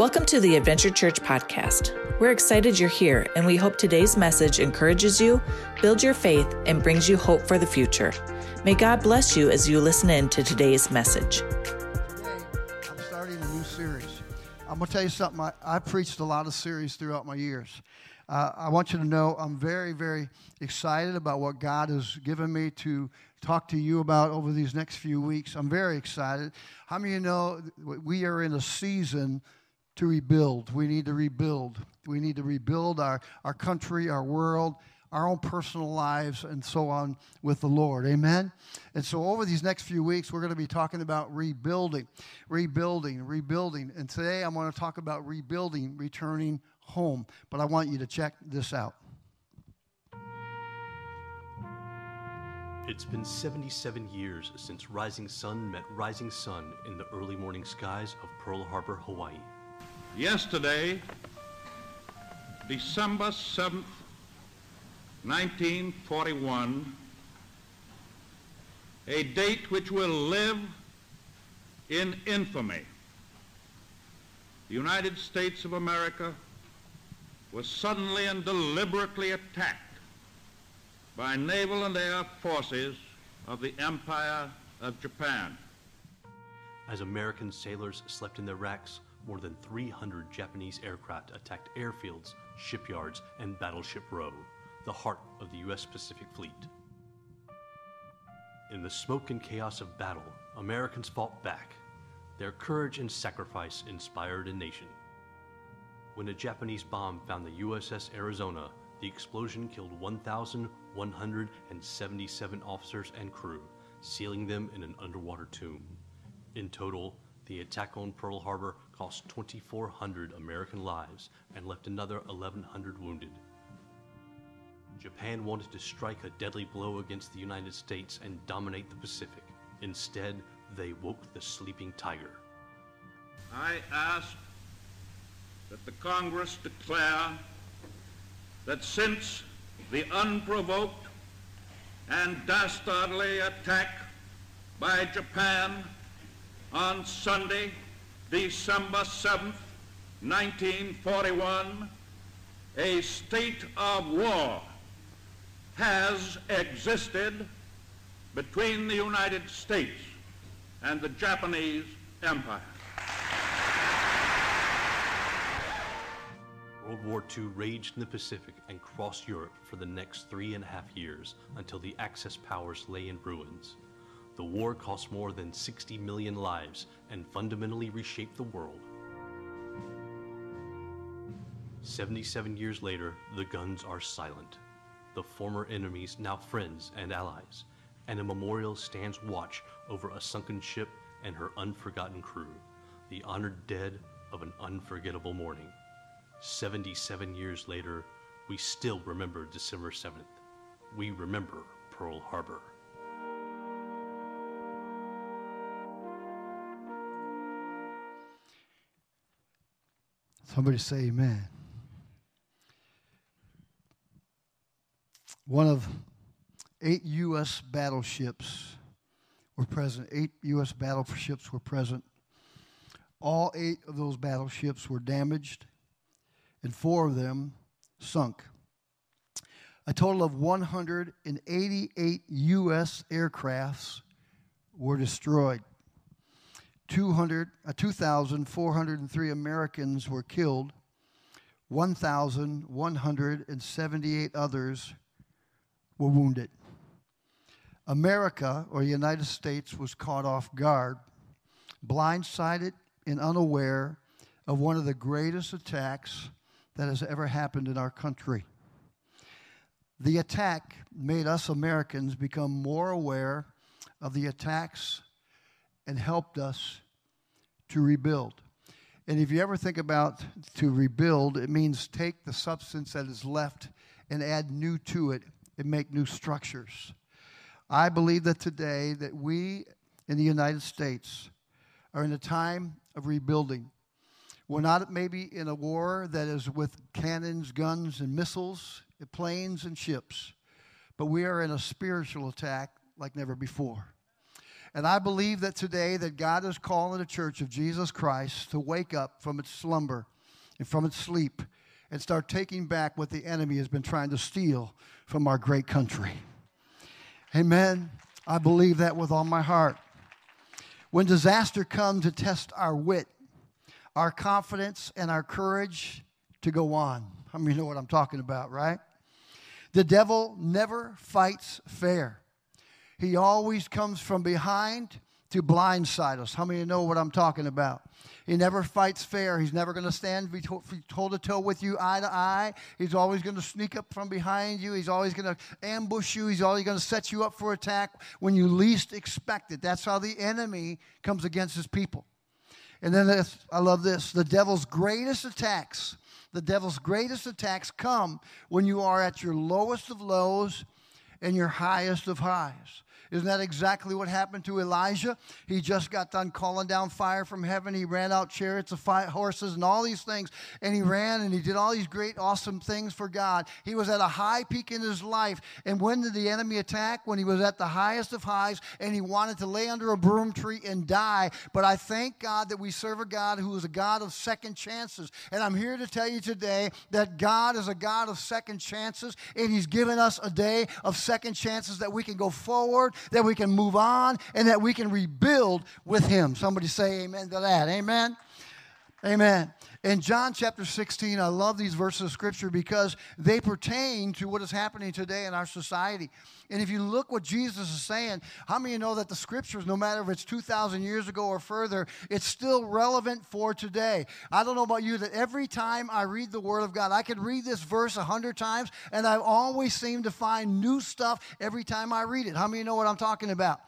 Welcome to the Adventure Church podcast. We're excited you're here, and we hope today's message encourages you, builds your faith, and brings you hope for the future. May God bless you as you listen in to today's message. Today, I'm starting a new series. I'm going to tell you something. I, I preached a lot of series throughout my years. Uh, I want you to know I'm very, very excited about what God has given me to talk to you about over these next few weeks. I'm very excited. How many of you know we are in a season to rebuild? We need to rebuild. We need to rebuild our, our country, our world, our own personal lives, and so on with the Lord. Amen? And so, over these next few weeks, we're going to be talking about rebuilding, rebuilding, rebuilding. And today, I'm going to talk about rebuilding, returning home. But I want you to check this out. It's been 77 years since Rising Sun met Rising Sun in the early morning skies of Pearl Harbor, Hawaii. Yesterday, December 7th, 1941, a date which will live in infamy. The United States of America was suddenly and deliberately attacked by naval and air forces of the Empire of Japan. As American sailors slept in their racks, more than 300 Japanese aircraft attacked airfields, shipyards, and Battleship Row, the heart of the U.S. Pacific Fleet. In the smoke and chaos of battle, Americans fought back. Their courage and sacrifice inspired a nation. When a Japanese bomb found the USS Arizona, the explosion killed 1,177 officers and crew, sealing them in an underwater tomb. In total, the attack on Pearl Harbor cost 2,400 American lives and left another 1,100 wounded. Japan wanted to strike a deadly blow against the United States and dominate the Pacific. Instead, they woke the sleeping tiger. I ask that the Congress declare that since the unprovoked and dastardly attack by Japan on Sunday, December 7th, 1941, a state of war has existed between the United States and the Japanese Empire. World War II raged in the Pacific and crossed Europe for the next three and a half years until the Axis powers lay in ruins. The war cost more than 60 million lives and fundamentally reshaped the world. 77 years later, the guns are silent. The former enemies now friends and allies, and a memorial stands watch over a sunken ship and her unforgotten crew, the honored dead of an unforgettable morning. 77 years later, we still remember December 7th. We remember Pearl Harbor. Somebody say amen. One of eight U.S. battleships were present. Eight U.S. battleships were present. All eight of those battleships were damaged, and four of them sunk. A total of 188 U.S. aircrafts were destroyed. 200, uh, 2,403 Americans were killed, 1,178 others were wounded. America, or the United States, was caught off guard, blindsided and unaware of one of the greatest attacks that has ever happened in our country. The attack made us Americans become more aware of the attacks and helped us to rebuild. And if you ever think about to rebuild, it means take the substance that is left and add new to it and make new structures. I believe that today that we in the United States are in a time of rebuilding. We're not maybe in a war that is with cannons, guns, and missiles, planes, and ships, but we are in a spiritual attack like never before. And I believe that today that God is calling the church of Jesus Christ to wake up from its slumber and from its sleep and start taking back what the enemy has been trying to steal from our great country. Amen. I believe that with all my heart. When disaster comes to test our wit, our confidence, and our courage to go on. How many know what I'm talking about, right? The devil never fights fair. He always comes from behind to blindside us. How many know what I'm talking about? He never fights fair. He's never going to stand toe to toe with you, eye to eye. He's always going to sneak up from behind you. He's always going to ambush you. He's always going to set you up for attack when you least expect it. That's how the enemy comes against his people. And then I love this the devil's greatest attacks, the devil's greatest attacks come when you are at your lowest of lows and your highest of highs. Isn't that exactly what happened to Elijah? He just got done calling down fire from heaven. He ran out chariots of fire, horses and all these things. And he ran and he did all these great, awesome things for God. He was at a high peak in his life. And when did the enemy attack? When he was at the highest of highs and he wanted to lay under a broom tree and die. But I thank God that we serve a God who is a God of second chances. And I'm here to tell you today that God is a God of second chances. And he's given us a day of second chances that we can go forward that we can move on, and that we can rebuild with Him. Somebody say amen to that. Amen. Amen. In John chapter 16, I love these verses of scripture because they pertain to what is happening today in our society. And if you look what Jesus is saying, how many know that the scriptures, no matter if it's 2,000 years ago or further, it's still relevant for today? I don't know about you, that every time I read the Word of God, I could read this verse a hundred times, and I always seem to find new stuff every time I read it. How many know what I'm talking about?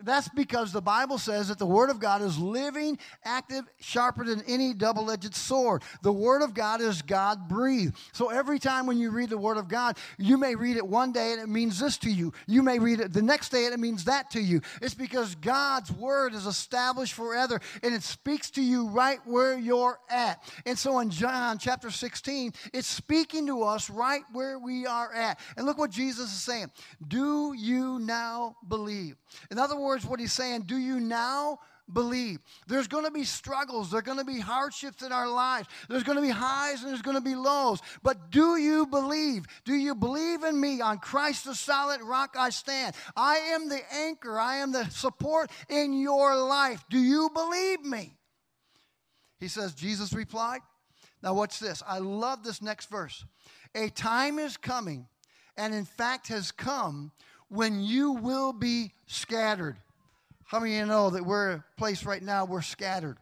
That's because the Bible says that the Word of God is living, active, sharper than any double edged sword. The Word of God is God breathed. So every time when you read the Word of God, you may read it one day and it means this to you. You may read it the next day and it means that to you. It's because God's Word is established forever and it speaks to you right where you're at. And so in John chapter 16, it's speaking to us right where we are at. And look what Jesus is saying Do you now believe? In other words, what he's saying, do you now believe. There's going to be struggles, there's going to be hardships in our lives, there's going to be highs and there's going to be lows. But do you believe? Do you believe in me? On Christ the solid rock I stand. I am the anchor, I am the support in your life. Do you believe me? He says, Jesus replied. Now, watch this. I love this next verse. A time is coming, and in fact has come, when you will be scattered how many of you know that we're a place right now, we're scattered?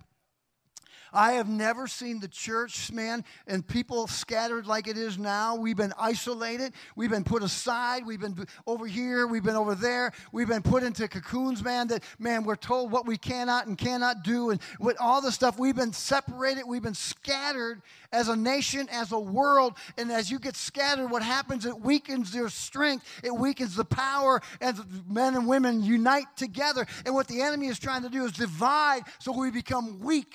I have never seen the church, man, and people scattered like it is now. We've been isolated. We've been put aside. We've been over here. We've been over there. We've been put into cocoons, man, that, man, we're told what we cannot and cannot do. And with all the stuff, we've been separated. We've been scattered as a nation, as a world. And as you get scattered, what happens? It weakens your strength. It weakens the power as men and women unite together. And what the enemy is trying to do is divide so we become weak.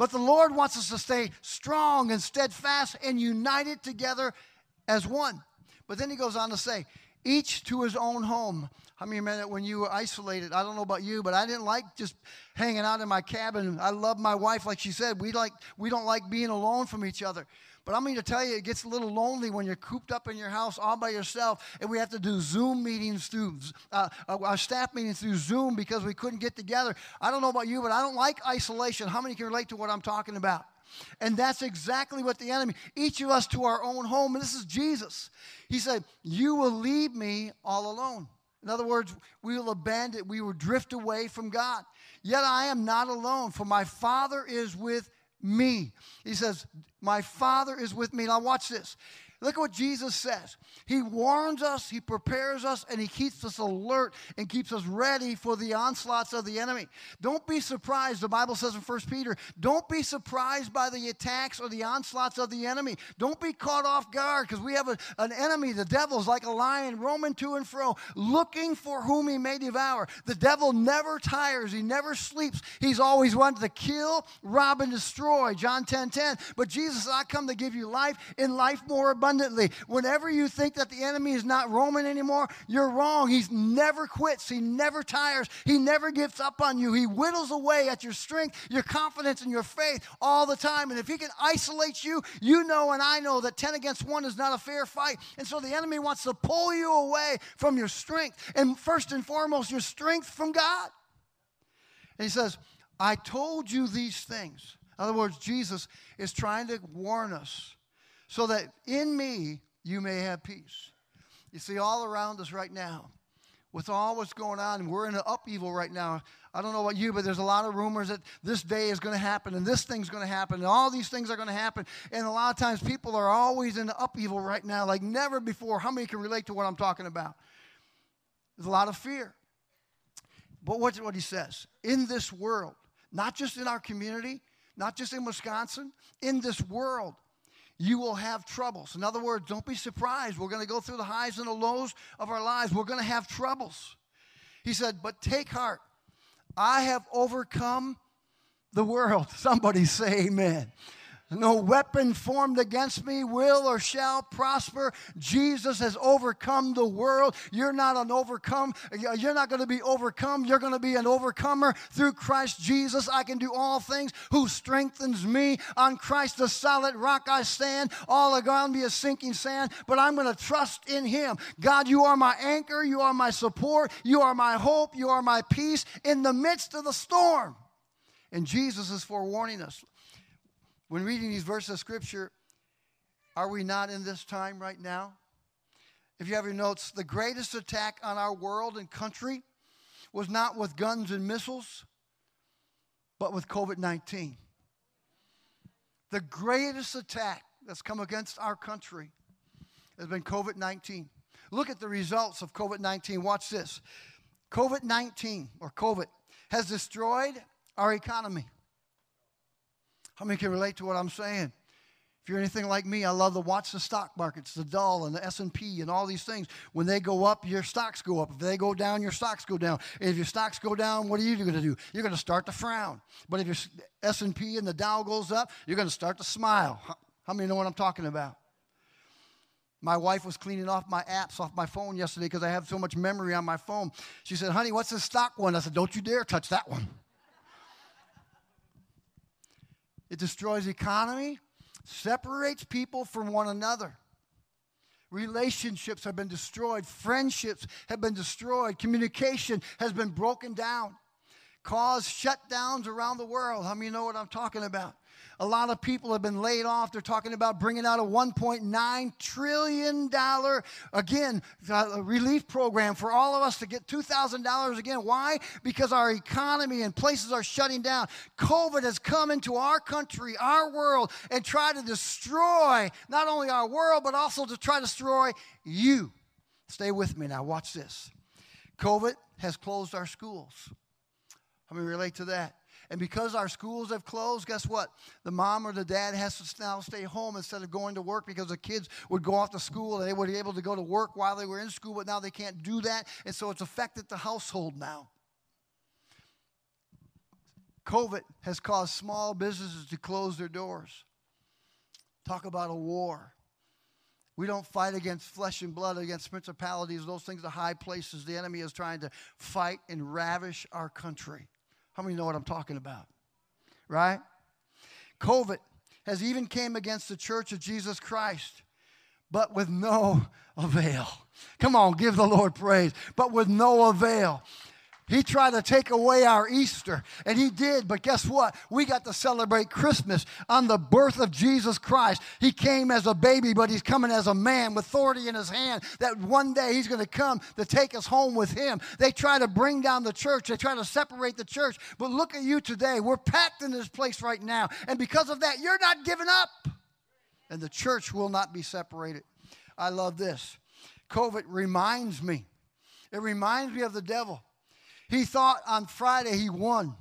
But the Lord wants us to stay strong and steadfast and united together as one. But then he goes on to say, each to his own home. How many remember that when you were isolated? I don't know about you, but I didn't like just hanging out in my cabin. I love my wife, like she said. We like we don't like being alone from each other. But I'm going to tell you, it gets a little lonely when you're cooped up in your house all by yourself, and we have to do Zoom meetings through uh, uh, our staff meetings through Zoom because we couldn't get together. I don't know about you, but I don't like isolation. How many can relate to what I'm talking about? And that's exactly what the enemy, each of us to our own home, and this is Jesus. He said, You will leave me all alone. In other words, we will abandon, we will drift away from God. Yet I am not alone, for my Father is with me. He says, My Father is with me. Now, watch this. Look at what Jesus says. He warns us, He prepares us, and He keeps us alert and keeps us ready for the onslaughts of the enemy. Don't be surprised. The Bible says in 1 Peter, don't be surprised by the attacks or the onslaughts of the enemy. Don't be caught off guard because we have a, an enemy. The devil's like a lion roaming to and fro, looking for whom he may devour. The devil never tires, he never sleeps. He's always wanting to kill, rob, and destroy. John 10 10. But Jesus, I come to give you life in life more abundant abundantly. Whenever you think that the enemy is not roaming anymore, you're wrong. He's never quits, he never tires, he never gives up on you. He whittles away at your strength, your confidence, and your faith all the time. And if he can isolate you, you know and I know that 10 against 1 is not a fair fight. And so the enemy wants to pull you away from your strength. And first and foremost, your strength from God. And he says, I told you these things. In other words, Jesus is trying to warn us so that in me you may have peace. You see, all around us right now, with all what's going on, we're in an upheaval right now. I don't know about you, but there's a lot of rumors that this day is going to happen, and this thing's going to happen, and all these things are going to happen. And a lot of times people are always in upheaval right now, like never before. How many can relate to what I'm talking about? There's a lot of fear. But what's what he says? In this world, not just in our community, not just in Wisconsin, in this world, you will have troubles. In other words, don't be surprised. We're going to go through the highs and the lows of our lives. We're going to have troubles. He said, But take heart. I have overcome the world. Somebody say amen. No weapon formed against me will or shall prosper. Jesus has overcome the world. You're not an overcome. You're not going to be overcome. You're going to be an overcomer through Christ Jesus. I can do all things who strengthens me. On Christ, the solid rock I stand. All around me is sinking sand, but I'm going to trust in Him. God, you are my anchor. You are my support. You are my hope. You are my peace in the midst of the storm. And Jesus is forewarning us. When reading these verses of Scripture, are we not in this time right now? If you have your notes, the greatest attack on our world and country was not with guns and missiles, but with COVID 19. The greatest attack that's come against our country has been COVID 19. Look at the results of COVID 19. Watch this. COVID 19, or COVID, has destroyed our economy. How many can relate to what I'm saying? If you're anything like me, I love to watch the stock markets, the Dow and the S&P and all these things. When they go up, your stocks go up. If they go down, your stocks go down. And if your stocks go down, what are you going to do? You're going to start to frown. But if your S&P and the Dow goes up, you're going to start to smile. How many know what I'm talking about? My wife was cleaning off my apps off my phone yesterday because I have so much memory on my phone. She said, "Honey, what's the stock one?" I said, "Don't you dare touch that one." It destroys economy, separates people from one another. Relationships have been destroyed, friendships have been destroyed, communication has been broken down, caused shutdowns around the world. How many know what I'm talking about? A lot of people have been laid off. They're talking about bringing out a $1.9 trillion, again, uh, relief program for all of us to get $2,000 again. Why? Because our economy and places are shutting down. COVID has come into our country, our world, and tried to destroy not only our world, but also to try to destroy you. Stay with me now. Watch this. COVID has closed our schools. How many relate to that? And because our schools have closed, guess what? The mom or the dad has to now stay home instead of going to work because the kids would go off to school and they would be able to go to work while they were in school, but now they can't do that. And so it's affected the household now. COVID has caused small businesses to close their doors. Talk about a war. We don't fight against flesh and blood, against principalities, those things, the high places. The enemy is trying to fight and ravish our country. How many know what I'm talking about? Right? COVID has even came against the church of Jesus Christ, but with no avail. Come on, give the Lord praise, but with no avail. He tried to take away our Easter, and he did, but guess what? We got to celebrate Christmas on the birth of Jesus Christ. He came as a baby, but he's coming as a man with authority in his hand that one day he's going to come to take us home with him. They try to bring down the church, they try to separate the church, but look at you today. We're packed in this place right now, and because of that, you're not giving up, and the church will not be separated. I love this. COVID reminds me, it reminds me of the devil. He thought on Friday he won,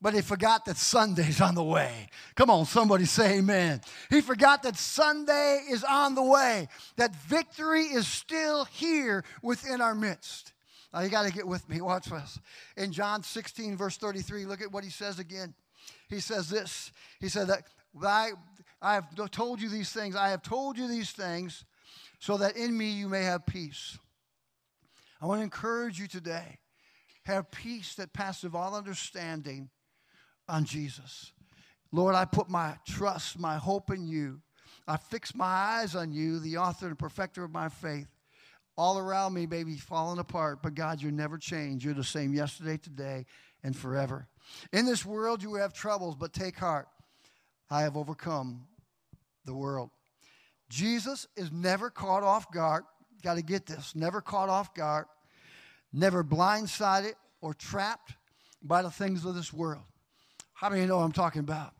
but he forgot that Sunday's on the way. Come on, somebody say amen. He forgot that Sunday is on the way, that victory is still here within our midst. Now you got to get with me. Watch this. In John 16, verse 33, look at what he says again. He says this. He said that thy I have told you these things. I have told you these things so that in me you may have peace. I want to encourage you today. Have peace that passes all understanding on Jesus. Lord, I put my trust, my hope in you. I fix my eyes on you, the author and perfecter of my faith. All around me may be falling apart, but God, you're never changed. You're the same yesterday, today, and forever. In this world you have troubles, but take heart. I have overcome the world. Jesus is never caught off guard. Got to get this. Never caught off guard, never blindsided or trapped by the things of this world. How many know what I'm talking about?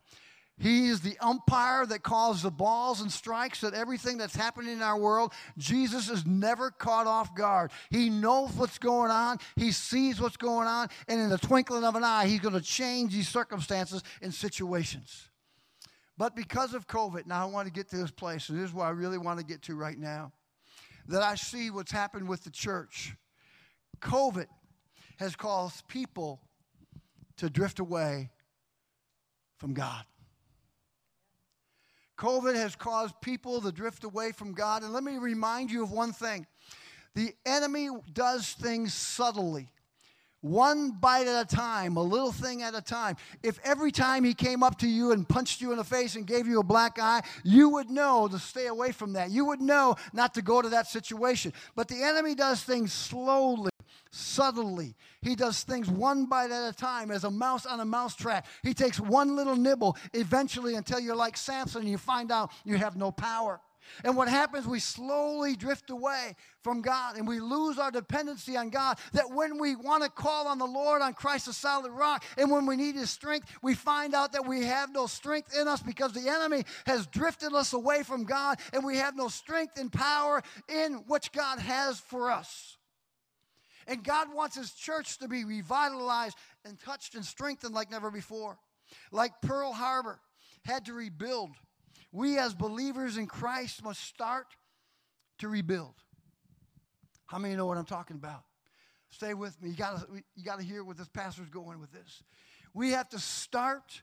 He is the umpire that calls the balls and strikes at everything that's happening in our world. Jesus is never caught off guard. He knows what's going on, he sees what's going on, and in the twinkling of an eye, he's going to change these circumstances and situations. But because of COVID, now I want to get to this place, and this is what I really want to get to right now that I see what's happened with the church. COVID has caused people to drift away from God. COVID has caused people to drift away from God. And let me remind you of one thing the enemy does things subtly. One bite at a time, a little thing at a time. If every time he came up to you and punched you in the face and gave you a black eye, you would know to stay away from that. You would know not to go to that situation. But the enemy does things slowly subtly. He does things one bite at a time, as a mouse on a mousetrap. He takes one little nibble eventually until you're like Samson and you find out you have no power. And what happens, we slowly drift away from God and we lose our dependency on God. That when we want to call on the Lord, on Christ, the solid rock, and when we need His strength, we find out that we have no strength in us because the enemy has drifted us away from God and we have no strength and power in which God has for us. And God wants His church to be revitalized and touched and strengthened like never before. Like Pearl Harbor had to rebuild, we as believers in Christ must start to rebuild. How many know what I'm talking about? Stay with me. You got you to hear what this pastor's going with this. We have to start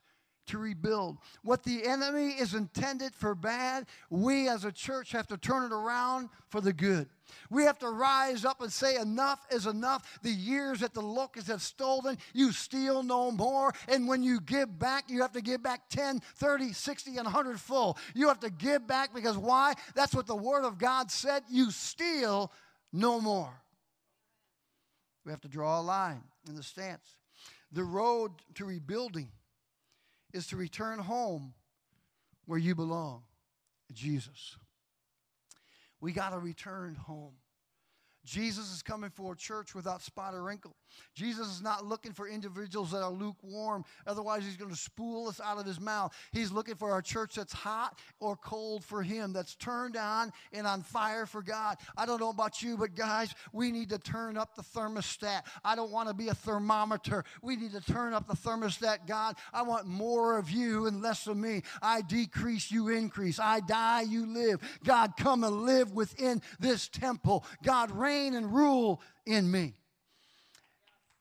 to rebuild. What the enemy is intended for bad, we as a church have to turn it around for the good. We have to rise up and say, Enough is enough. The years that the locusts have stolen, you steal no more. And when you give back, you have to give back 10, 30, 60, and 100 full. You have to give back because why? That's what the Word of God said. You steal no more. We have to draw a line in the stance. The road to rebuilding is to return home where you belong Jesus. We got to return home. Jesus is coming for a church without spot or wrinkle. Jesus is not looking for individuals that are lukewarm. Otherwise, he's going to spool us out of his mouth. He's looking for a church that's hot or cold for him, that's turned on and on fire for God. I don't know about you, but guys, we need to turn up the thermostat. I don't want to be a thermometer. We need to turn up the thermostat. God, I want more of you and less of me. I decrease, you increase. I die, you live. God, come and live within this temple. God, reign and rule in me.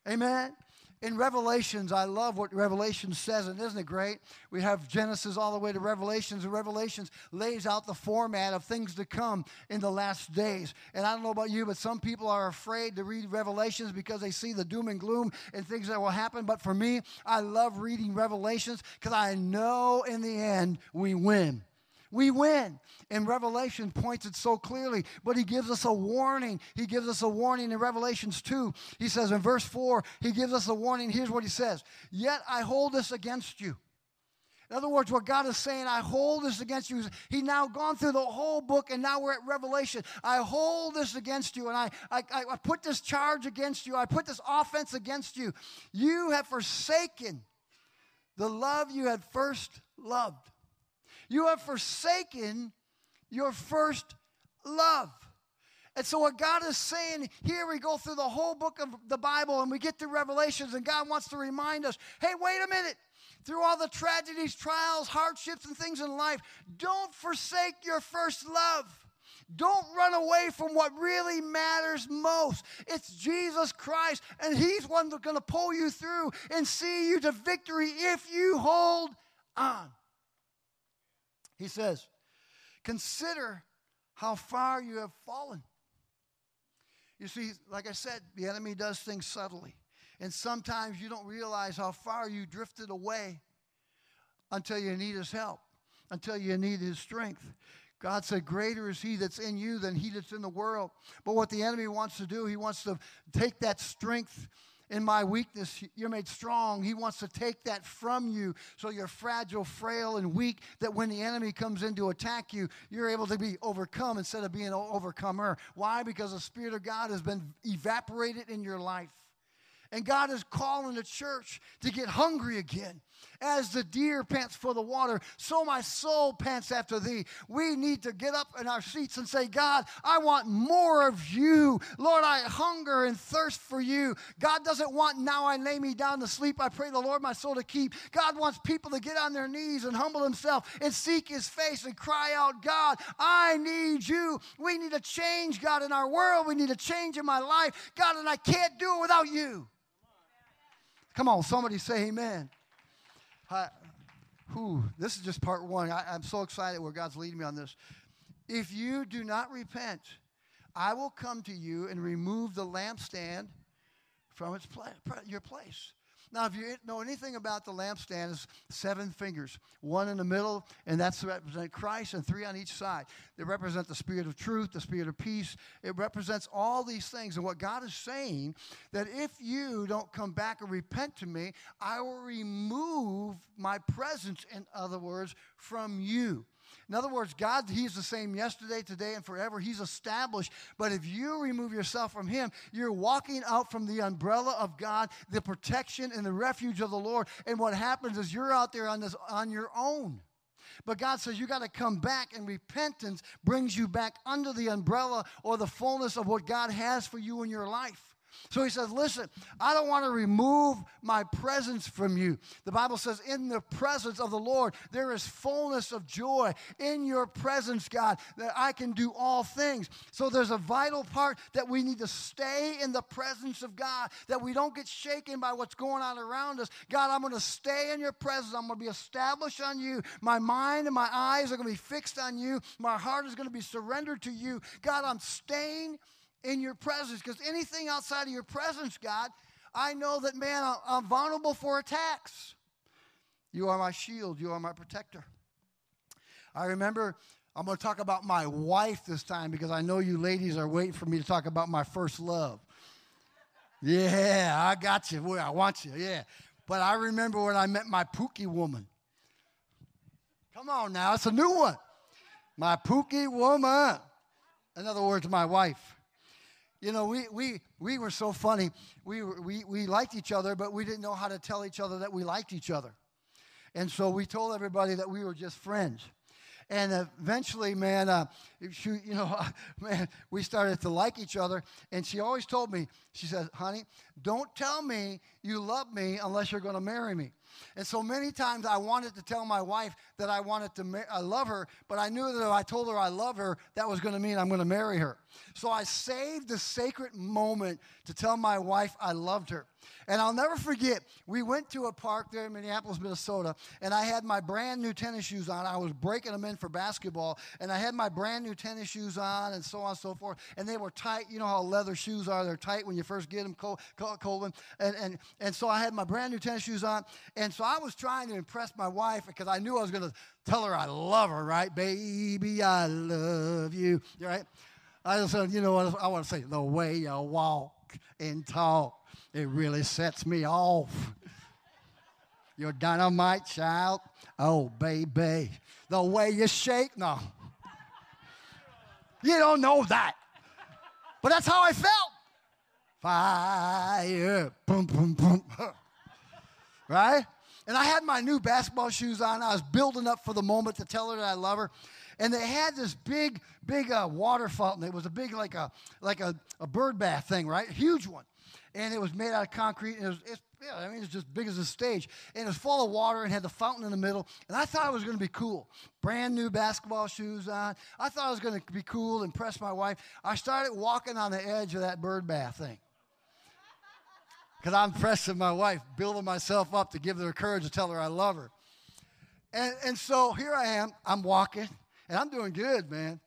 Amen. In Revelations, I love what Revelation says, and isn't it great? We have Genesis all the way to Revelations, and Revelations lays out the format of things to come in the last days. And I don't know about you, but some people are afraid to read Revelations because they see the doom and gloom and things that will happen. But for me, I love reading Revelations because I know in the end we win we win. And Revelation points it so clearly, but he gives us a warning. He gives us a warning in Revelations 2. He says in verse 4, he gives us a warning. Here's what he says Yet I hold this against you. In other words, what God is saying, I hold this against you. He now gone through the whole book, and now we're at Revelation. I hold this against you, and I, I, I put this charge against you. I put this offense against you. You have forsaken the love you had first loved. You have forsaken your first love. And so, what God is saying here, we go through the whole book of the Bible and we get to Revelations, and God wants to remind us hey, wait a minute. Through all the tragedies, trials, hardships, and things in life, don't forsake your first love. Don't run away from what really matters most. It's Jesus Christ, and He's one that's going to pull you through and see you to victory if you hold on. He says, Consider how far you have fallen. You see, like I said, the enemy does things subtly. And sometimes you don't realize how far you drifted away until you need his help, until you need his strength. God said, Greater is he that's in you than he that's in the world. But what the enemy wants to do, he wants to take that strength in my weakness, you're made strong. He wants to take that from you so you're fragile, frail, and weak, that when the enemy comes in to attack you, you're able to be overcome instead of being an overcomer. Why? Because the Spirit of God has been evaporated in your life. And God is calling the church to get hungry again. As the deer pants for the water, so my soul pants after thee. We need to get up in our seats and say, God, I want more of you. Lord, I hunger and thirst for you. God doesn't want now I lay me down to sleep. I pray the Lord my soul to keep. God wants people to get on their knees and humble themselves and seek his face and cry out, God, I need you. We need to change, God, in our world. We need to change in my life. God, and I can't do it without you. Come on, somebody say amen. I, whew, this is just part one. I, I'm so excited where God's leading me on this. If you do not repent, I will come to you and remove the lampstand from its pla- your place. Now, if you know anything about the lampstand, it's seven fingers, one in the middle, and that's to represent Christ, and three on each side. They represent the spirit of truth, the spirit of peace. It represents all these things. And what God is saying, that if you don't come back and repent to me, I will remove my presence, in other words, from you. In other words, God, He's the same yesterday, today, and forever. He's established. But if you remove yourself from Him, you're walking out from the umbrella of God, the protection and the refuge of the Lord. And what happens is you're out there on, this, on your own. But God says you got to come back, and repentance brings you back under the umbrella or the fullness of what God has for you in your life. So he says, Listen, I don't want to remove my presence from you. The Bible says, In the presence of the Lord, there is fullness of joy. In your presence, God, that I can do all things. So there's a vital part that we need to stay in the presence of God, that we don't get shaken by what's going on around us. God, I'm going to stay in your presence. I'm going to be established on you. My mind and my eyes are going to be fixed on you. My heart is going to be surrendered to you. God, I'm staying in your presence. Because anything outside of your presence, God, I know that, man, I'm vulnerable for attacks. You are my shield, you are my protector. I remember, I'm going to talk about my wife this time because I know you ladies are waiting for me to talk about my first love. Yeah, I got you. Boy, I want you. Yeah. But I remember when I met my Pookie woman. Come on now, it's a new one. My Pookie woman. In other words, my wife. You know, we, we, we were so funny. We, we, we liked each other, but we didn't know how to tell each other that we liked each other. And so we told everybody that we were just friends. And eventually, man, uh, she, you know, man, we started to like each other. And she always told me, she said, honey, don't tell me you love me unless you're going to marry me. And so many times I wanted to tell my wife that I wanted to, ma- I love her, but I knew that if I told her I love her, that was going to mean I'm going to marry her. So I saved the sacred moment to tell my wife I loved her. And I'll never forget, we went to a park there in Minneapolis, Minnesota, and I had my brand new tennis shoes on. I was breaking them in for basketball, and I had my brand new tennis shoes on, and so on and so forth. And they were tight. You know how leather shoes are, they're tight when you first get them cold and, and, and so I had my brand new tennis shoes on, and so I was trying to impress my wife because I knew I was going to tell her I love her, right? Baby, I love you, right? I just said, you know what? I want to say, the way you walk and talk, it really sets me off. Your dynamite child, oh, baby. The way you shake, no. You don't know that. But that's how I felt. Fire, boom, boom, boom. right? And I had my new basketball shoes on. I was building up for the moment to tell her that I love her. And they had this big, big uh, water fountain. It was a big, like a like a, a bird bath thing, right? Huge one. And it was made out of concrete. And it was, it's, yeah, I mean, it's just big as a stage. And it was full of water and had the fountain in the middle. And I thought it was going to be cool. Brand new basketball shoes on. I thought it was going to be cool, impress my wife. I started walking on the edge of that bird bath thing because I'm pressing my wife, building myself up to give her courage to tell her I love her. And, and so here I am. I'm walking, and I'm doing good, man.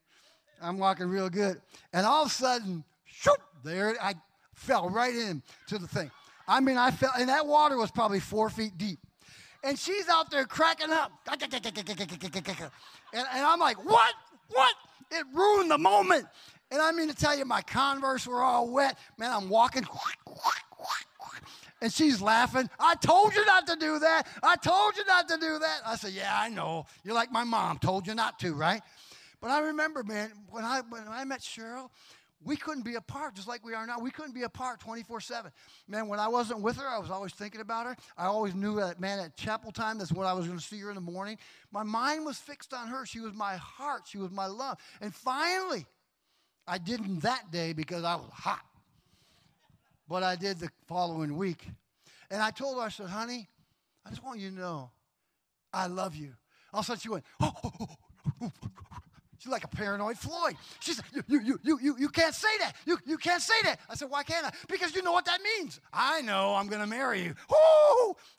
I'm walking real good. And all of a sudden, shoop, there I fell right into the thing. I mean, I fell, and that water was probably four feet deep. And she's out there cracking up. And, and I'm like, what? What? It ruined the moment. And I mean to tell you, my Converse were all wet. Man, I'm walking. And she's laughing. I told you not to do that. I told you not to do that. I said, Yeah, I know. You're like my mom, told you not to, right? But I remember, man, when I when I met Cheryl, we couldn't be apart just like we are now. We couldn't be apart 24 7. Man, when I wasn't with her, I was always thinking about her. I always knew that, man, at chapel time, that's when I was going to see her in the morning. My mind was fixed on her. She was my heart, she was my love. And finally, I didn't that day because I was hot. But I did the following week. And I told her, I said, honey, I just want you to know I love you. All of a sudden she went, oh, oh, oh, oh, oh, oh She's like a paranoid Floyd. She said, you, you, you, you, you can't say that. You, you can't say that. I said, why can't I? Because you know what that means. I know I'm going to marry you.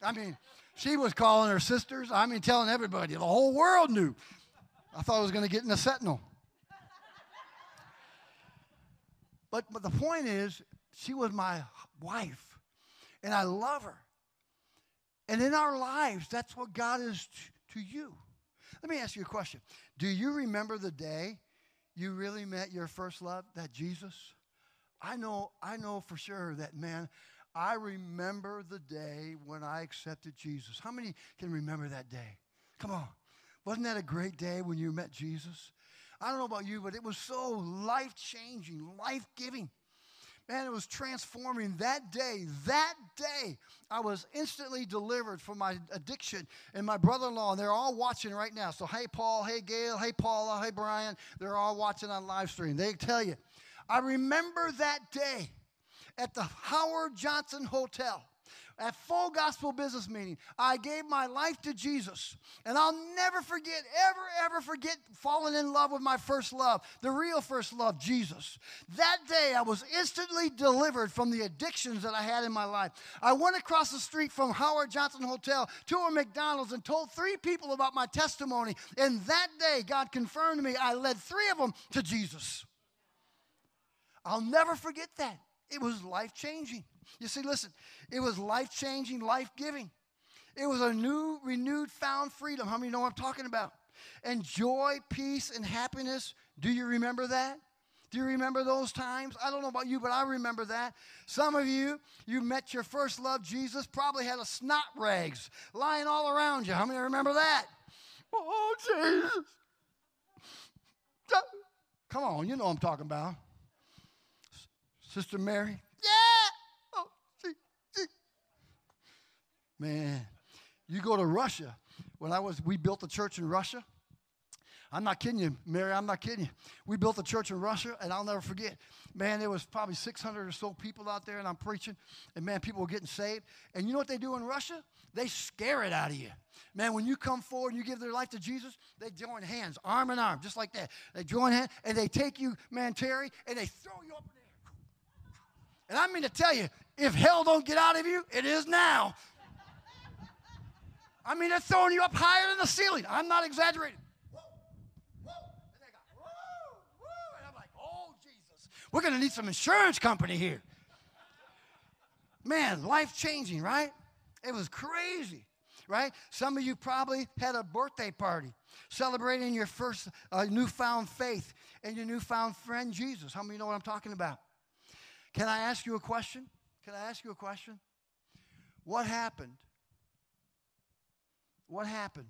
I mean, she was calling her sisters. I mean, telling everybody. The whole world knew. I thought I was going to get in the sentinel. But, but the point is, she was my wife, and I love her. And in our lives, that's what God is t- to you. Let me ask you a question. Do you remember the day you really met your first love, that Jesus? I know, I know for sure that, man, I remember the day when I accepted Jesus. How many can remember that day? Come on. Wasn't that a great day when you met Jesus? I don't know about you, but it was so life changing, life giving. Man, it was transforming that day. That day, I was instantly delivered from my addiction. And my brother in law, and they're all watching right now. So, hey, Paul, hey, Gail, hey, Paula, hey, Brian, they're all watching on live stream. They tell you, I remember that day at the Howard Johnson Hotel at full gospel business meeting, I gave my life to Jesus. And I'll never forget, ever, ever forget falling in love with my first love, the real first love, Jesus. That day, I was instantly delivered from the addictions that I had in my life. I went across the street from Howard Johnson Hotel to a McDonald's and told three people about my testimony. And that day, God confirmed me, I led three of them to Jesus. I'll never forget that. It was life changing. You see, listen, it was life changing, life giving. It was a new, renewed, found freedom. How many know what I'm talking about? And joy, peace, and happiness. Do you remember that? Do you remember those times? I don't know about you, but I remember that. Some of you, you met your first love, Jesus, probably had a snot rags lying all around you. How many remember that? Oh, Jesus. Come on, you know I'm talking about. Sister Mary? Yeah! Oh, see, see. Man, you go to Russia. When I was, we built a church in Russia. I'm not kidding you, Mary. I'm not kidding you. We built a church in Russia, and I'll never forget. Man, there was probably 600 or so people out there, and I'm preaching, and man, people were getting saved. And you know what they do in Russia? They scare it out of you. Man, when you come forward and you give their life to Jesus, they join hands, arm in arm, just like that. They join hands, and they take you, man, Terry, and they throw you up in the air. and I mean to tell you, if hell don't get out of you, it is now. I mean, they're throwing you up higher than the ceiling. I'm not exaggerating. And I'm like, oh, Jesus. We're going to need some insurance company here. Man, life changing, right? It was crazy, right? Some of you probably had a birthday party celebrating your first uh, newfound faith and your newfound friend Jesus. How many know what I'm talking about? Can I ask you a question? Can I ask you a question? What happened? What happened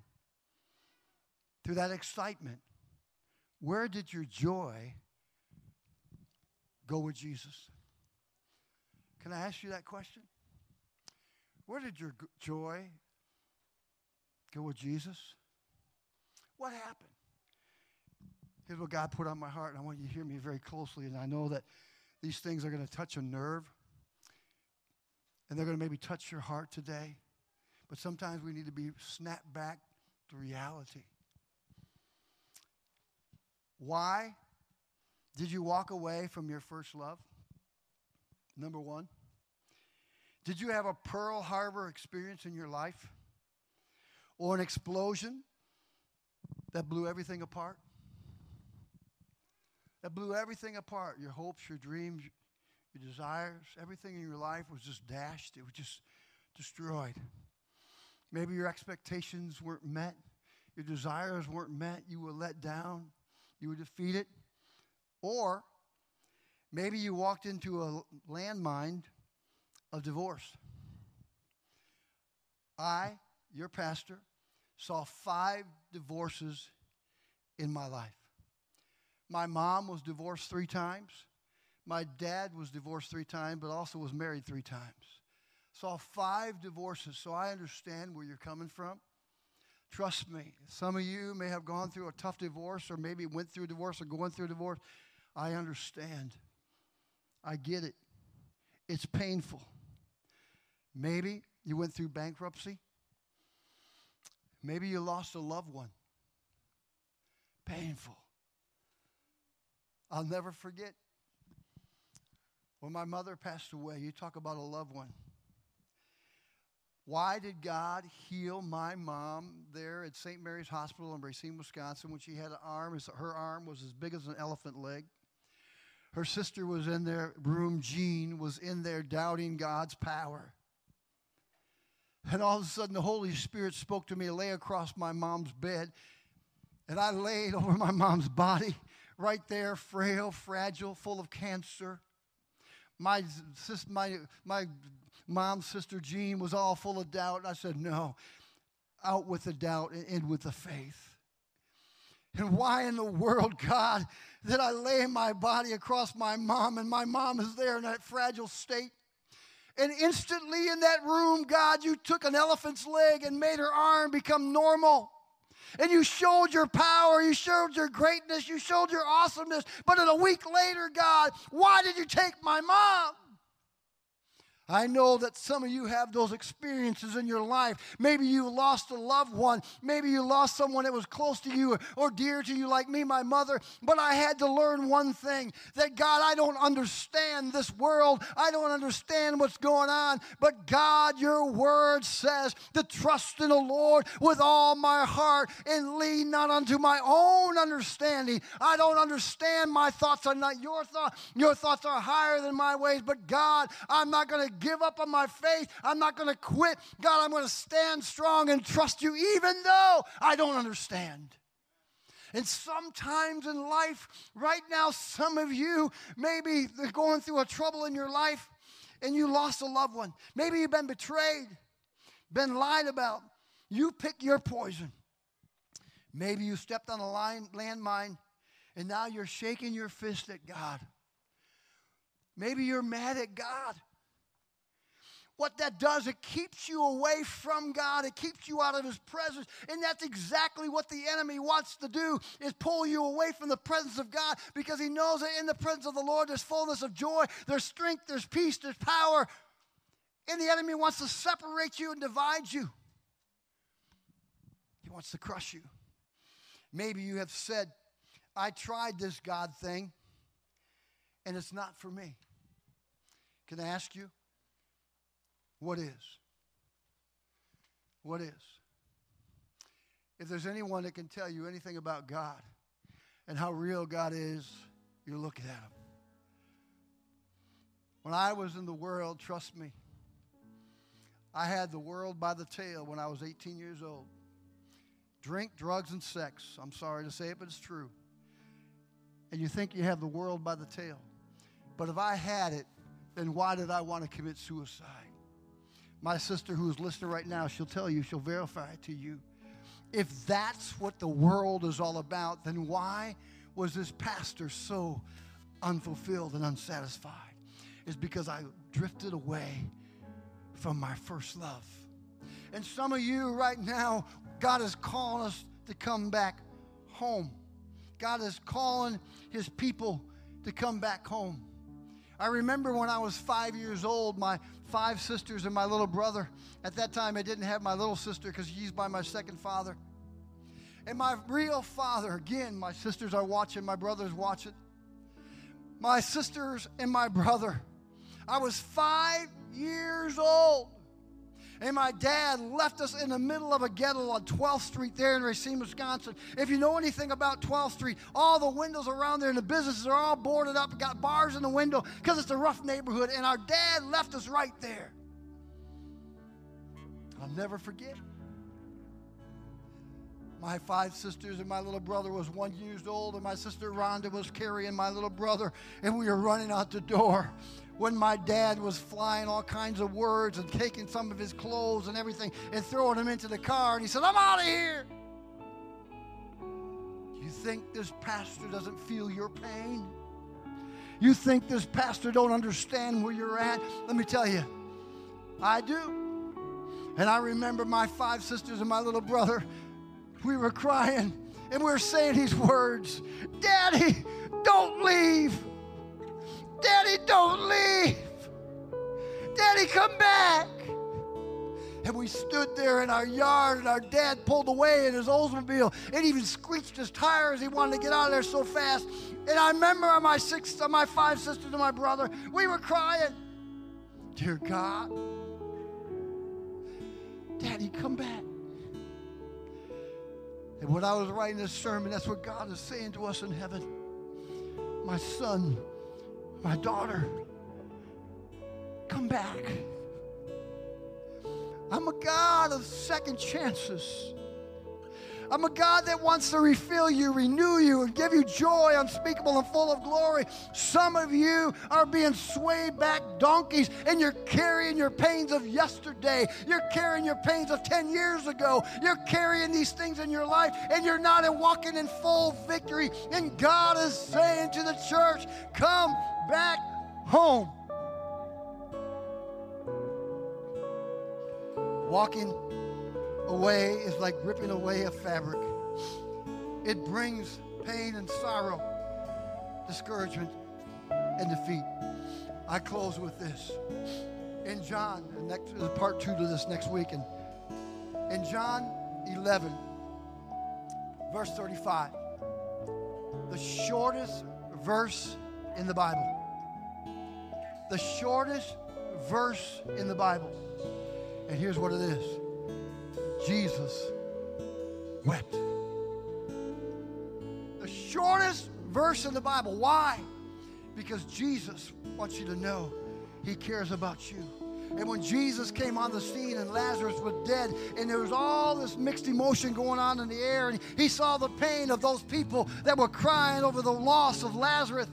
through that excitement? Where did your joy go with Jesus? Can I ask you that question? Where did your joy go with Jesus? What happened? Here's what God put on my heart, and I want you to hear me very closely. And I know that these things are going to touch a nerve, and they're going to maybe touch your heart today. But sometimes we need to be snapped back to reality. Why did you walk away from your first love? Number one. Did you have a Pearl Harbor experience in your life? or an explosion that blew everything apart? That blew everything apart. Your hopes, your dreams, your desires, everything in your life was just dashed. It was just destroyed. Maybe your expectations weren't met, your desires weren't met, you were let down, you were defeated. Or maybe you walked into a landmine of divorce. I, your pastor, saw five divorces in my life. My mom was divorced three times. My dad was divorced three times, but also was married three times. Saw five divorces, so I understand where you're coming from. Trust me, some of you may have gone through a tough divorce or maybe went through a divorce or going through a divorce. I understand. I get it. It's painful. Maybe you went through bankruptcy. Maybe you lost a loved one. Painful. I'll never forget when my mother passed away. You talk about a loved one. Why did God heal my mom there at St. Mary's Hospital in Racine, Wisconsin, when she had an arm? Her arm was as big as an elephant leg. Her sister was in their room, Jean, was in there doubting God's power. And all of a sudden, the Holy Spirit spoke to me, lay across my mom's bed. And I laid over my mom's body, right there, frail, fragile, full of cancer. My, sis, my, my mom's sister Jean was all full of doubt. And I said, No, out with the doubt and in with the faith. And why in the world, God, did I lay my body across my mom and my mom is there in that fragile state? And instantly in that room, God, you took an elephant's leg and made her arm become normal. And you showed your power, you showed your greatness, you showed your awesomeness. But in a week later, God, why did you take my mom? I know that some of you have those experiences in your life. Maybe you lost a loved one. Maybe you lost someone that was close to you or dear to you, like me, my mother. But I had to learn one thing that God, I don't understand this world. I don't understand what's going on. But God, your word says to trust in the Lord with all my heart and lean not unto my own understanding. I don't understand. My thoughts are not your thoughts. Your thoughts are higher than my ways. But God, I'm not going to give up on my faith. I'm not going to quit. God, I'm going to stand strong and trust you even though I don't understand. And sometimes in life, right now, some of you maybe they're going through a trouble in your life and you lost a loved one. Maybe you've been betrayed, been lied about. You pick your poison. Maybe you stepped on a line, landmine and now you're shaking your fist at God. Maybe you're mad at God what that does, it keeps you away from God. It keeps you out of His presence. And that's exactly what the enemy wants to do, is pull you away from the presence of God because he knows that in the presence of the Lord there's fullness of joy, there's strength, there's peace, there's power. And the enemy wants to separate you and divide you. He wants to crush you. Maybe you have said, I tried this God thing, and it's not for me. Can I ask you? What is? What is? If there's anyone that can tell you anything about God and how real God is, you're looking at him. When I was in the world, trust me, I had the world by the tail when I was 18 years old. Drink, drugs, and sex. I'm sorry to say it, but it's true. And you think you have the world by the tail. But if I had it, then why did I want to commit suicide? My sister, who is listening right now, she'll tell you, she'll verify to you. If that's what the world is all about, then why was this pastor so unfulfilled and unsatisfied? Is because I drifted away from my first love. And some of you right now, God is calling us to come back home. God is calling his people to come back home. I remember when I was five years old, my five sisters and my little brother. At that time, I didn't have my little sister because she's by my second father. And my real father, again, my sisters are watching, my brother's watching. My sisters and my brother. I was five years old. And my dad left us in the middle of a ghetto on 12th Street there in Racine, Wisconsin. If you know anything about 12th Street, all the windows around there and the businesses are all boarded up, got bars in the window because it's a rough neighborhood. And our dad left us right there. I'll never forget. My five sisters and my little brother was one years old, and my sister Rhonda was carrying my little brother, and we were running out the door when my dad was flying all kinds of words and taking some of his clothes and everything and throwing them into the car, and he said, I'm out of here. You think this pastor doesn't feel your pain? You think this pastor don't understand where you're at? Let me tell you, I do. And I remember my five sisters and my little brother we were crying and we were saying these words Daddy, don't leave. Daddy, don't leave. Daddy, come back. And we stood there in our yard, and our dad pulled away in his Oldsmobile. It even screeched his tires. He wanted to get out of there so fast. And I remember my six, my five sisters and my brother, we were crying. Dear God, Daddy, come back. And when I was writing this sermon, that's what God is saying to us in heaven. My son, my daughter, come back. I'm a God of second chances. I'm a God that wants to refill you, renew you, and give you joy unspeakable and full of glory. Some of you are being swayed back donkeys and you're carrying your pains of yesterday. You're carrying your pains of 10 years ago. You're carrying these things in your life and you're not walking in full victory. And God is saying to the church, come back home. Walking away is like ripping away a fabric. It brings pain and sorrow, discouragement, and defeat. I close with this. In John, next is part two to this next week. And in John 11, verse 35, the shortest verse in the Bible. The shortest verse in the Bible. And here's what it is Jesus wept. The shortest verse in the Bible. Why? Because Jesus wants you to know he cares about you. And when Jesus came on the scene and Lazarus was dead, and there was all this mixed emotion going on in the air, and he saw the pain of those people that were crying over the loss of Lazarus.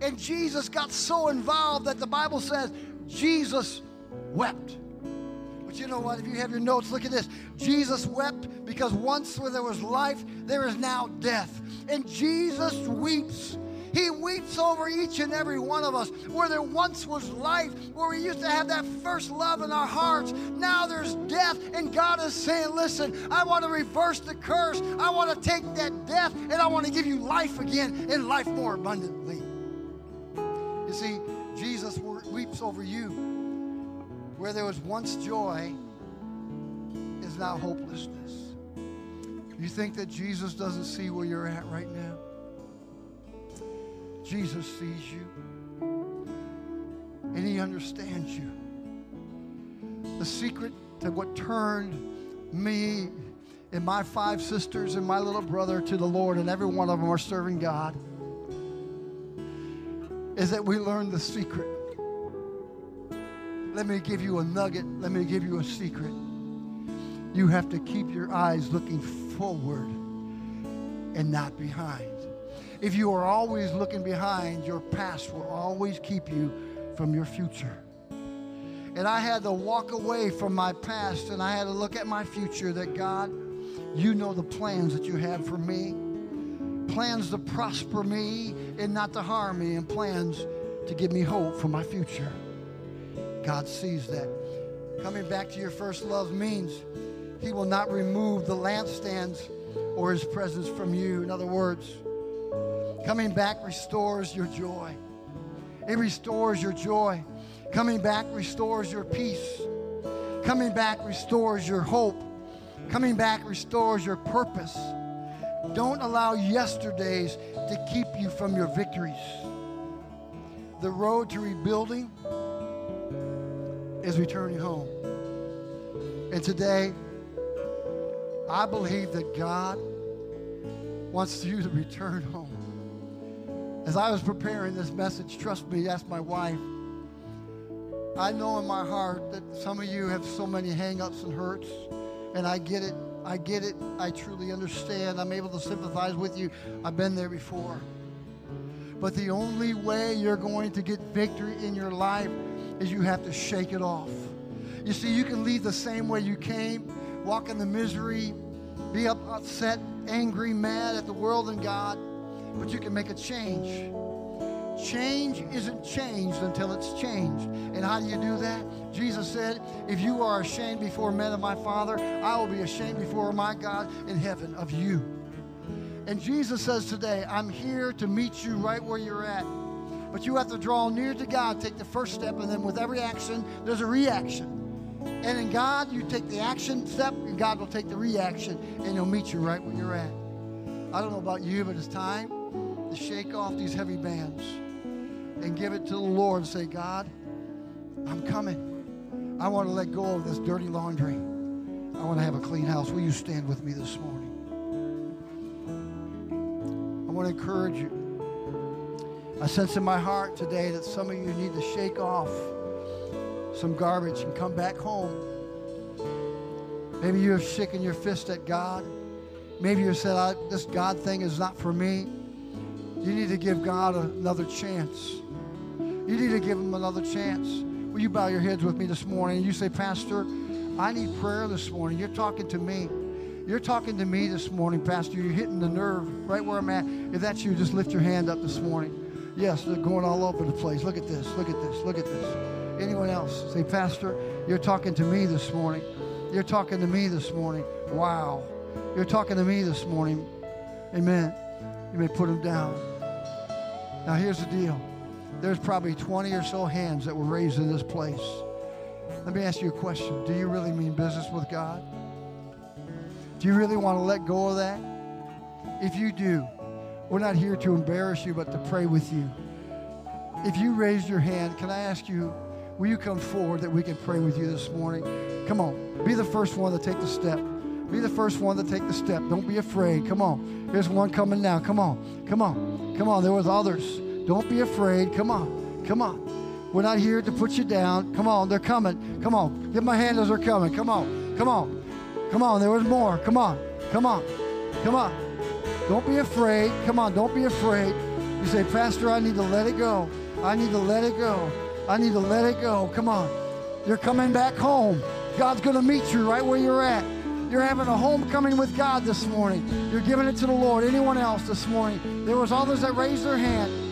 And Jesus got so involved that the Bible says Jesus wept. But you know what? If you have your notes, look at this. Jesus wept because once where there was life, there is now death. And Jesus weeps. He weeps over each and every one of us. Where there once was life, where we used to have that first love in our hearts, now there's death. And God is saying, Listen, I want to reverse the curse. I want to take that death and I want to give you life again and life more abundantly. You see, Jesus weeps over you where there was once joy is now hopelessness. You think that Jesus doesn't see where you're at right now? Jesus sees you and he understands you. The secret to what turned me and my five sisters and my little brother to the Lord, and every one of them are serving God, is that we learn the secret let me give you a nugget. Let me give you a secret. You have to keep your eyes looking forward and not behind. If you are always looking behind, your past will always keep you from your future. And I had to walk away from my past and I had to look at my future that God, you know the plans that you have for me. Plans to prosper me and not to harm me, and plans to give me hope for my future. God sees that. Coming back to your first love means He will not remove the lampstands or His presence from you. In other words, coming back restores your joy. It restores your joy. Coming back restores your peace. Coming back restores your hope. Coming back restores your purpose. Don't allow yesterdays to keep you from your victories. The road to rebuilding is returning home. And today, I believe that God wants you to return home. As I was preparing this message, trust me, ask my wife. I know in my heart that some of you have so many hang-ups and hurts, and I get it. I get it. I truly understand. I'm able to sympathize with you. I've been there before. But the only way you're going to get victory in your life is you have to shake it off. You see, you can leave the same way you came, walk in the misery, be upset, angry, mad at the world and God, but you can make a change. Change isn't changed until it's changed. And how do you do that? Jesus said, If you are ashamed before men of my Father, I will be ashamed before my God in heaven of you. And Jesus says today, I'm here to meet you right where you're at. But you have to draw near to God, take the first step, and then with every action, there's a reaction. And in God, you take the action step, and God will take the reaction, and He'll meet you right where you're at. I don't know about you, but it's time to shake off these heavy bands and give it to the Lord and say, God, I'm coming. I want to let go of this dirty laundry. I want to have a clean house. Will you stand with me this morning? I want to encourage you. I sense in my heart today that some of you need to shake off some garbage and come back home. Maybe you have shaken your fist at God. Maybe you said, This God thing is not for me. You need to give God another chance. You need to give them another chance. Will you bow your heads with me this morning? You say, Pastor, I need prayer this morning. You're talking to me. You're talking to me this morning, Pastor. You're hitting the nerve right where I'm at. If that's you, just lift your hand up this morning. Yes, they're going all over the place. Look at this. Look at this. Look at this. Anyone else? Say, Pastor, you're talking to me this morning. You're talking to me this morning. Wow. You're talking to me this morning. Amen. You may put them down. Now, here's the deal there's probably 20 or so hands that were raised in this place. Let me ask you a question Do you really mean business with God? Do you really want to let go of that? If you do, we're not here to embarrass you, but to pray with you. If you raised your hand, can I ask you, will you come forward that we can pray with you this morning? Come on, be the first one to take the step. Be the first one to take the step. Don't be afraid. Come on. Here's one coming now. Come on. Come on. Come on. There was others. Don't be afraid. Come on. Come on. We're not here to put you down. Come on. They're coming. Come on. Give my hand as they're coming. Come on. Come on. Come on. There was more. Come on. Come on. Come on. Don't be afraid. Come on. Don't be afraid. You say, Pastor, I need to let it go. I need to let it go. I need to let it go. Come on. You're coming back home. God's going to meet you right where you're at. You're having a homecoming with God this morning. You're giving it to the Lord. Anyone else this morning? There was others that raised their hand.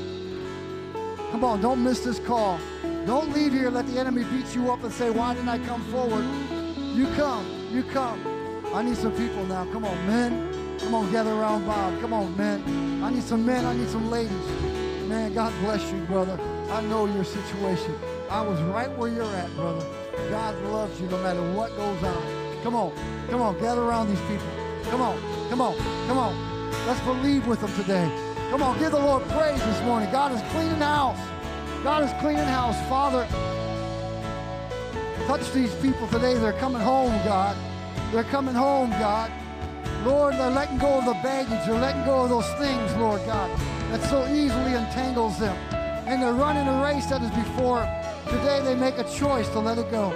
Come on, don't miss this call. Don't leave here let the enemy beat you up and say, why didn't I come forward? You come. You come. I need some people now. Come on, men. Come on, gather around Bob. Come on, men. I need some men. I need some ladies. Man, God bless you, brother. I know your situation. I was right where you're at, brother. God loves you no matter what goes on. Come on. Come on. Gather around these people. Come on. Come on. Come on. Let's believe with them today. Come on. Give the Lord praise this morning. God is cleaning house. God is cleaning house. Father, touch these people today. They're coming home, God. They're coming home, God. Lord, they're letting go of the baggage. They're letting go of those things, Lord God, that so easily entangles them. And they're running a race that is before. Today they make a choice to let it go.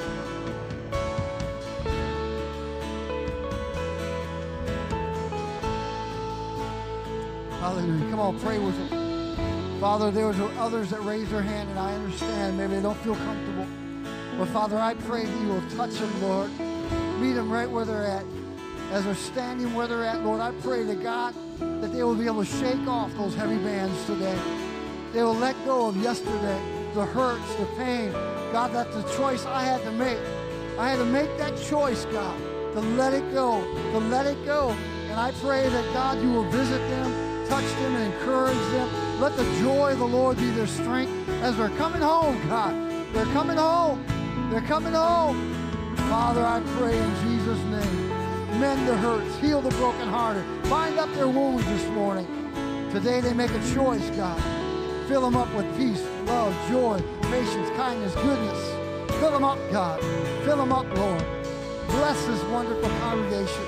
Come on, pray with them. Father, there was others that raised their hand, and I understand maybe they don't feel comfortable. But Father, I pray that you will touch them, Lord. Meet them right where they're at. As they're standing where they're at, Lord, I pray that God, that they will be able to shake off those heavy bands today. They will let go of yesterday, the hurts, the pain. God, that's the choice I had to make. I had to make that choice, God, to let it go, to let it go. And I pray that, God, you will visit them touch them and encourage them. Let the joy of the Lord be their strength as they're coming home, God. They're coming home. They're coming home. Father, I pray in Jesus' name. Mend the hurts, heal the brokenhearted, bind up their wounds this morning. Today they make a choice, God. Fill them up with peace, love, joy, patience, kindness, goodness. Fill them up, God. Fill them up, Lord. Bless Bless this wonderful congregation.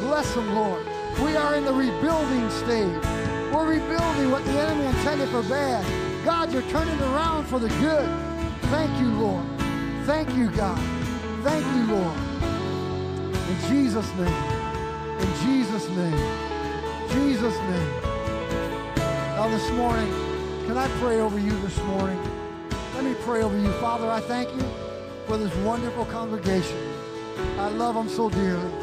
Bless them, Lord. We are in the rebuilding stage. We're rebuilding what the enemy intended for bad. God, you're turning around for the good. Thank you, Lord. Thank you, God. Thank you, Lord. In Jesus' name. In Jesus' name. Jesus' name. Now this morning, can I pray over you this morning? Let me pray over you. Father, I thank you for this wonderful congregation. I love them so dearly.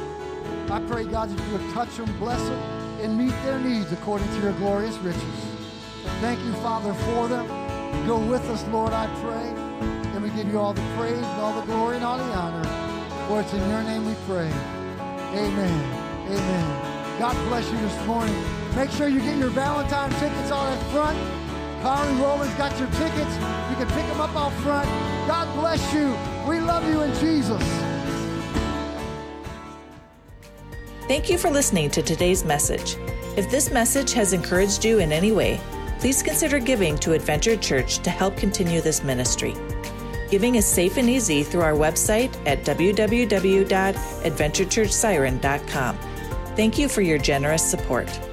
I pray, God, that you would touch them, bless them, and meet their needs according to your glorious riches. Thank you, Father, for them. Go with us, Lord, I pray. And we give you all the praise and all the glory and all the honor. For it's in your name we pray. Amen. Amen. God bless you this morning. Make sure you get your Valentine tickets out at front. Kari Rowland's got your tickets. You can pick them up out front. God bless you. We love you in Jesus. Thank you for listening to today's message. If this message has encouraged you in any way, please consider giving to Adventure Church to help continue this ministry. Giving is safe and easy through our website at www.adventurechurchsiren.com. Thank you for your generous support.